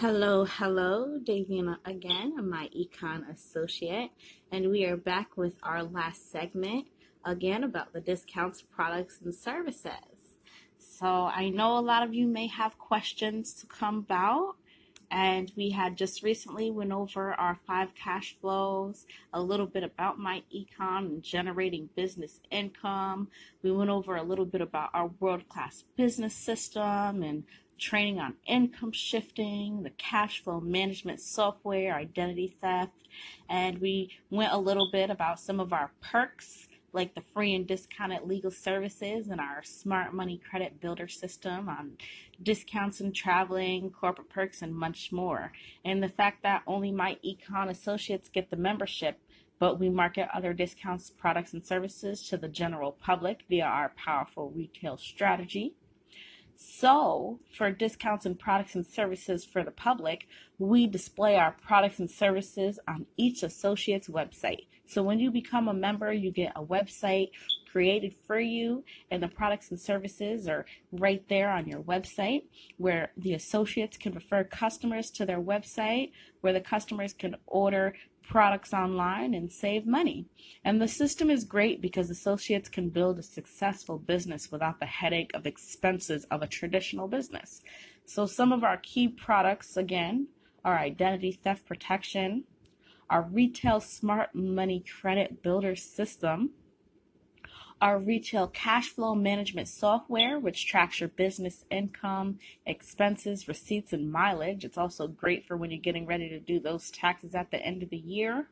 Hello, hello, Davina again, my econ associate, and we are back with our last segment again about the discounts, products, and services. So I know a lot of you may have questions to come about, and we had just recently went over our five cash flows, a little bit about my econ and generating business income. We went over a little bit about our world class business system and training on income shifting, the cash flow management software, identity theft, and we went a little bit about some of our perks like the free and discounted legal services and our smart money credit builder system on discounts and traveling, corporate perks, and much more. And the fact that only my econ associates get the membership but we market other discounts, products, and services to the general public via our powerful retail strategy. So, for discounts and products and services for the public, we display our products and services on each associate's website. So, when you become a member, you get a website created for you, and the products and services are right there on your website where the associates can refer customers to their website, where the customers can order products online and save money. And the system is great because associates can build a successful business without the headache of expenses of a traditional business. So, some of our key products, again, are identity theft protection, our retail smart money credit builder system, our retail cash flow management software, which tracks your business income, expenses, receipts, and mileage. It's also great for when you're getting ready to do those taxes at the end of the year.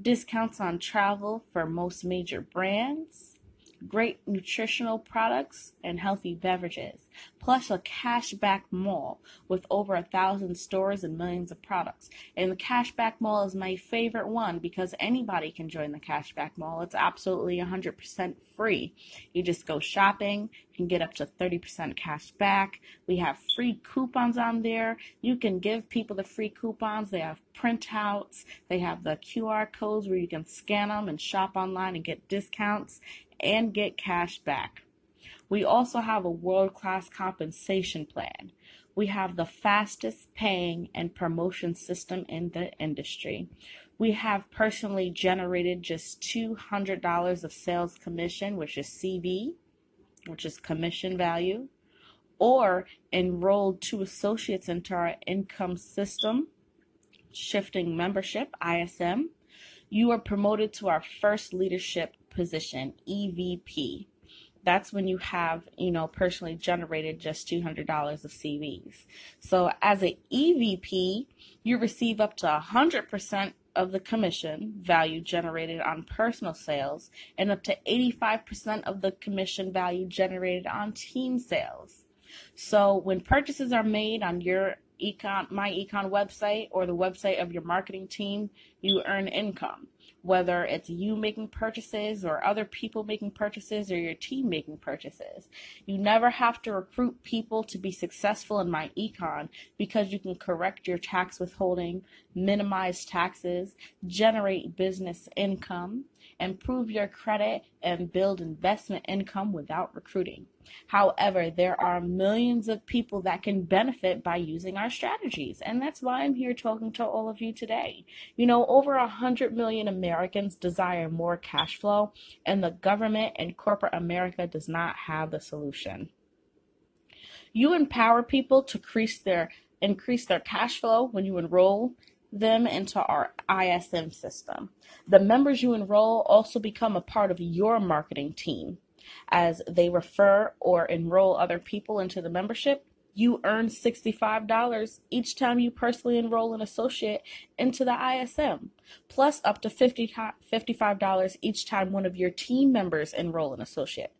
Discounts on travel for most major brands great nutritional products, and healthy beverages, plus a cashback mall with over a thousand stores and millions of products. And the cashback mall is my favorite one because anybody can join the cashback mall. It's absolutely 100% free. You just go shopping, you can get up to 30% cash back. We have free coupons on there. You can give people the free coupons. They have printouts, they have the QR codes where you can scan them and shop online and get discounts and get cash back. We also have a world class compensation plan. We have the fastest paying and promotion system in the industry. We have personally generated just $200 of sales commission, which is CV, which is commission value, or enrolled two associates into our income system, shifting membership, ISM. You are promoted to our first leadership position, EVP. That's when you have, you know, personally generated just $200 of CVs. So as an EVP, you receive up to 100% of the commission value generated on personal sales and up to 85% of the commission value generated on team sales. So when purchases are made on your econ my econ website or the website of your marketing team, you earn income whether it's you making purchases or other people making purchases or your team making purchases. You never have to recruit people to be successful in my econ because you can correct your tax withholding, minimize taxes, generate business income, improve your credit, and build investment income without recruiting. However, there are millions of people that can benefit by using our strategies, and that's why I'm here talking to all of you today. You know, over a hundred million Americans desire more cash flow, and the government and corporate America does not have the solution. You empower people to increase their increase their cash flow when you enroll them into our ISM system. The members you enroll also become a part of your marketing team. As they refer or enroll other people into the membership, you earn $65 each time you personally enroll an associate into the ISM, plus up to $55 each time one of your team members enroll an associate.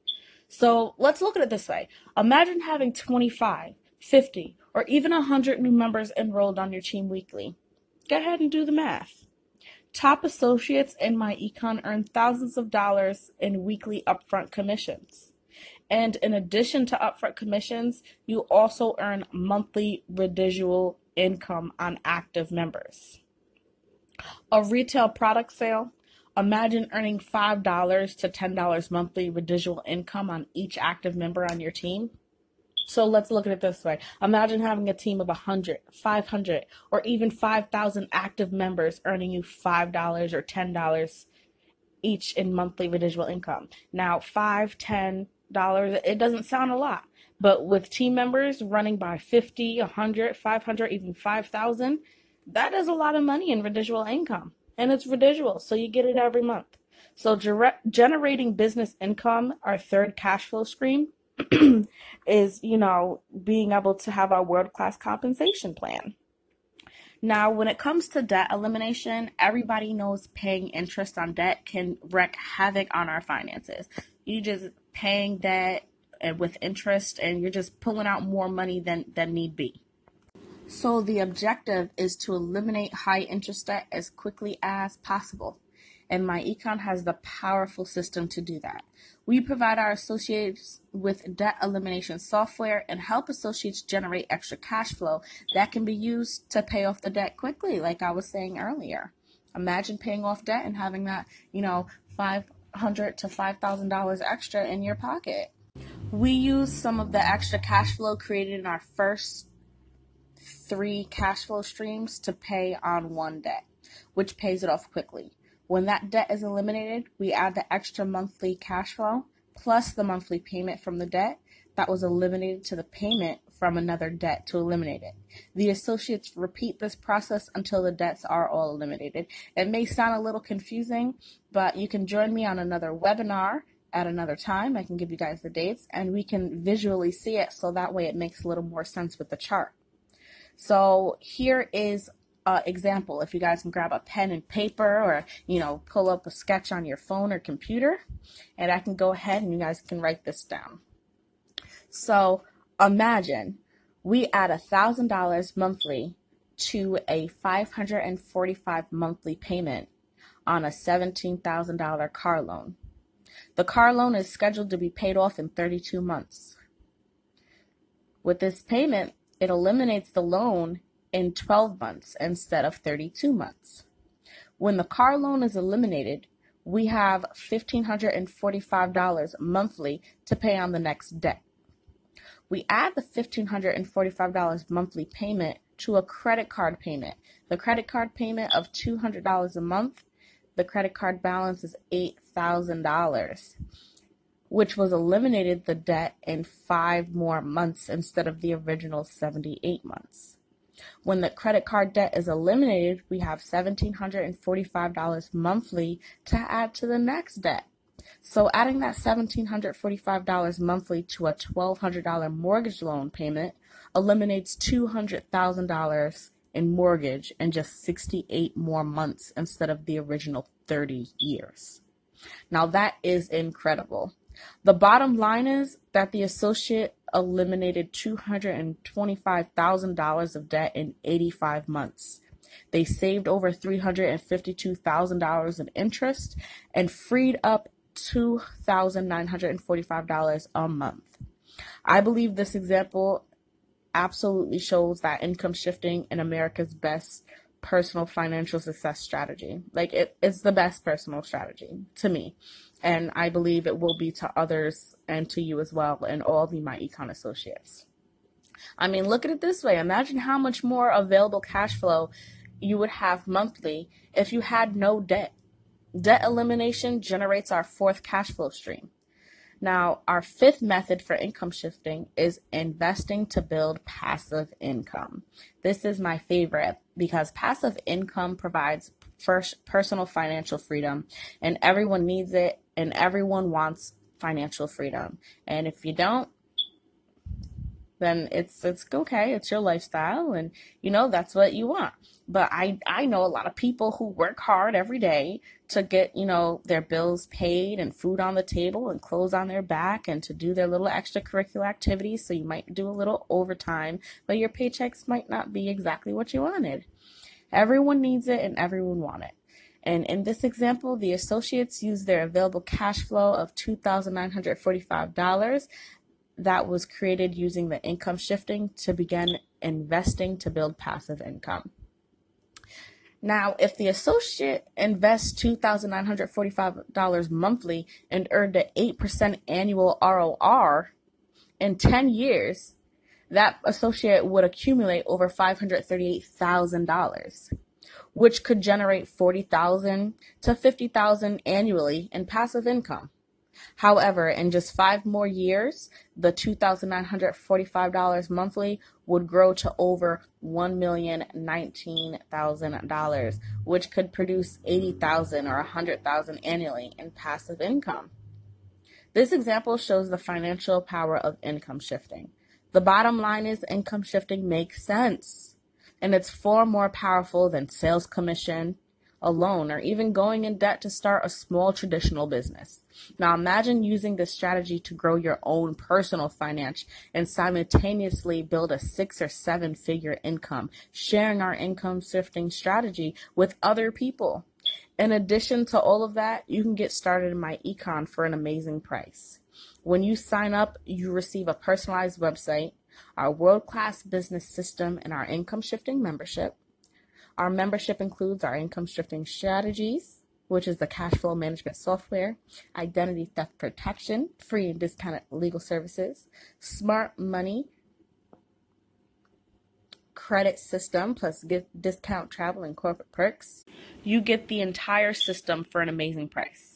So let's look at it this way. Imagine having 25, 50, or even 100 new members enrolled on your team weekly. Go ahead and do the math. Top associates in my econ earn thousands of dollars in weekly upfront commissions. And in addition to upfront commissions, you also earn monthly residual income on active members. A retail product sale, imagine earning $5 to $10 monthly residual income on each active member on your team. So let's look at it this way. Imagine having a team of 100, 500, or even 5,000 active members earning you $5 or $10 each in monthly residual income. Now, five, ten dollars, it doesn't sound a lot, but with team members running by 50, 100, 500, even 5,000, that is a lot of money in residual income. And it's residual, so you get it every month. So ger- generating business income, our third cash flow stream, is, you know, being able to have our world class compensation plan. Now, when it comes to debt elimination, everybody knows paying interest on debt can wreak havoc on our finances. You just paying debt and with interest and you're just pulling out more money than, than need be. So the objective is to eliminate high interest debt as quickly as possible and my econ has the powerful system to do that. We provide our associates with debt elimination software and help associates generate extra cash flow that can be used to pay off the debt quickly, like I was saying earlier. Imagine paying off debt and having that, you know, five hundred to five thousand dollars extra in your pocket. We use some of the extra cash flow created in our first three cash flow streams to pay on one debt, which pays it off quickly. When that debt is eliminated, we add the extra monthly cash flow plus the monthly payment from the debt that was eliminated to the payment from another debt to eliminate it. The associates repeat this process until the debts are all eliminated. It may sound a little confusing, but you can join me on another webinar at another time. I can give you guys the dates and we can visually see it so that way it makes a little more sense with the chart. So here is uh, example, if you guys can grab a pen and paper or, you know, pull up a sketch on your phone or computer, and I can go ahead and you guys can write this down. So imagine we add a $1,000 monthly to a 545 monthly payment on a $17,000 car loan. The car loan is scheduled to be paid off in 32 months. With this payment, it eliminates the loan in 12 months instead of 32 months. When the car loan is eliminated, we have $1,545 monthly to pay on the next debt. We add the $1,545 monthly payment to a credit card payment. The credit card payment of $200 a month, the credit card balance is $8,000, which was eliminated the debt in five more months instead of the original 78 months. When the credit card debt is eliminated, we have $1,745 monthly to add to the next debt. So adding that $1,745 monthly to a $1,200 mortgage loan payment eliminates $200,000 in mortgage in just 68 more months instead of the original 30 years. Now that is incredible. The bottom line is that the associate eliminated $225,000 of debt in 85 months. They saved over $352,000 in interest and freed up $2,945 a month. I believe this example absolutely shows that income shifting in America's best personal financial success strategy. Like it, it's the best personal strategy to me. And I believe it will be to others and to you as well and all the My Econ associates. I mean, look at it this way. Imagine how much more available cash flow you would have monthly if you had no debt. Debt elimination generates our fourth cash flow stream. Now, our fifth method for income shifting is investing to build passive income. This is my favorite because passive income provides first personal financial freedom and everyone needs it and everyone wants financial freedom. And if you don't, then it's it's okay. It's your lifestyle, and you know that's what you want. But I I know a lot of people who work hard every day to get you know their bills paid and food on the table and clothes on their back and to do their little extracurricular activities. So you might do a little overtime, but your paychecks might not be exactly what you wanted. Everyone needs it and everyone want it. And in this example, the associates used their available cash flow of $2,945 that was created using the income shifting to begin investing to build passive income. Now, if the associate invests $2,945 monthly and earned an 8% annual ROR in 10 years, that associate would accumulate over $538,000, which could generate 40,000 to 50,000 annually in passive income. However, in just five more years, the $2,945 monthly would grow to over $1,019,000, which could produce $80,000 or 100,000 annually in passive income. This example shows the financial power of income shifting. The bottom line is income shifting makes sense, and it's far more powerful than sales commission, a loan, or even going in debt to start a small traditional business. Now imagine using this strategy to grow your own personal finance and simultaneously build a six or seven figure income, sharing our income shifting strategy with other people. In addition to all of that, you can get started in my econ for an amazing price. When you sign up, you receive a personalized website, our world class business system, and our income shifting membership. Our membership includes our income shifting strategies, which is the cash flow management software, identity theft protection, free and discounted legal services, smart money, credit system plus discount travel and corporate perks. You get the entire system for an amazing price.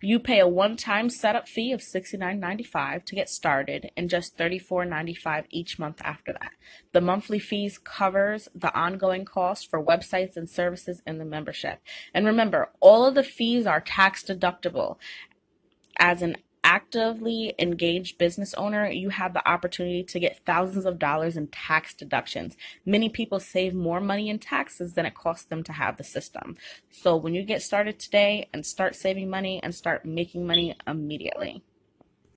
You pay a one-time setup fee of $69.95 to get started and just $34.95 each month after that. The monthly fees covers the ongoing costs for websites and services in the membership. And remember, all of the fees are tax deductible. As an actively engaged business owner, you have the opportunity to get thousands of dollars in tax deductions. Many people save more money in taxes than it costs them to have the system. So when you get started today and start saving money and start making money immediately.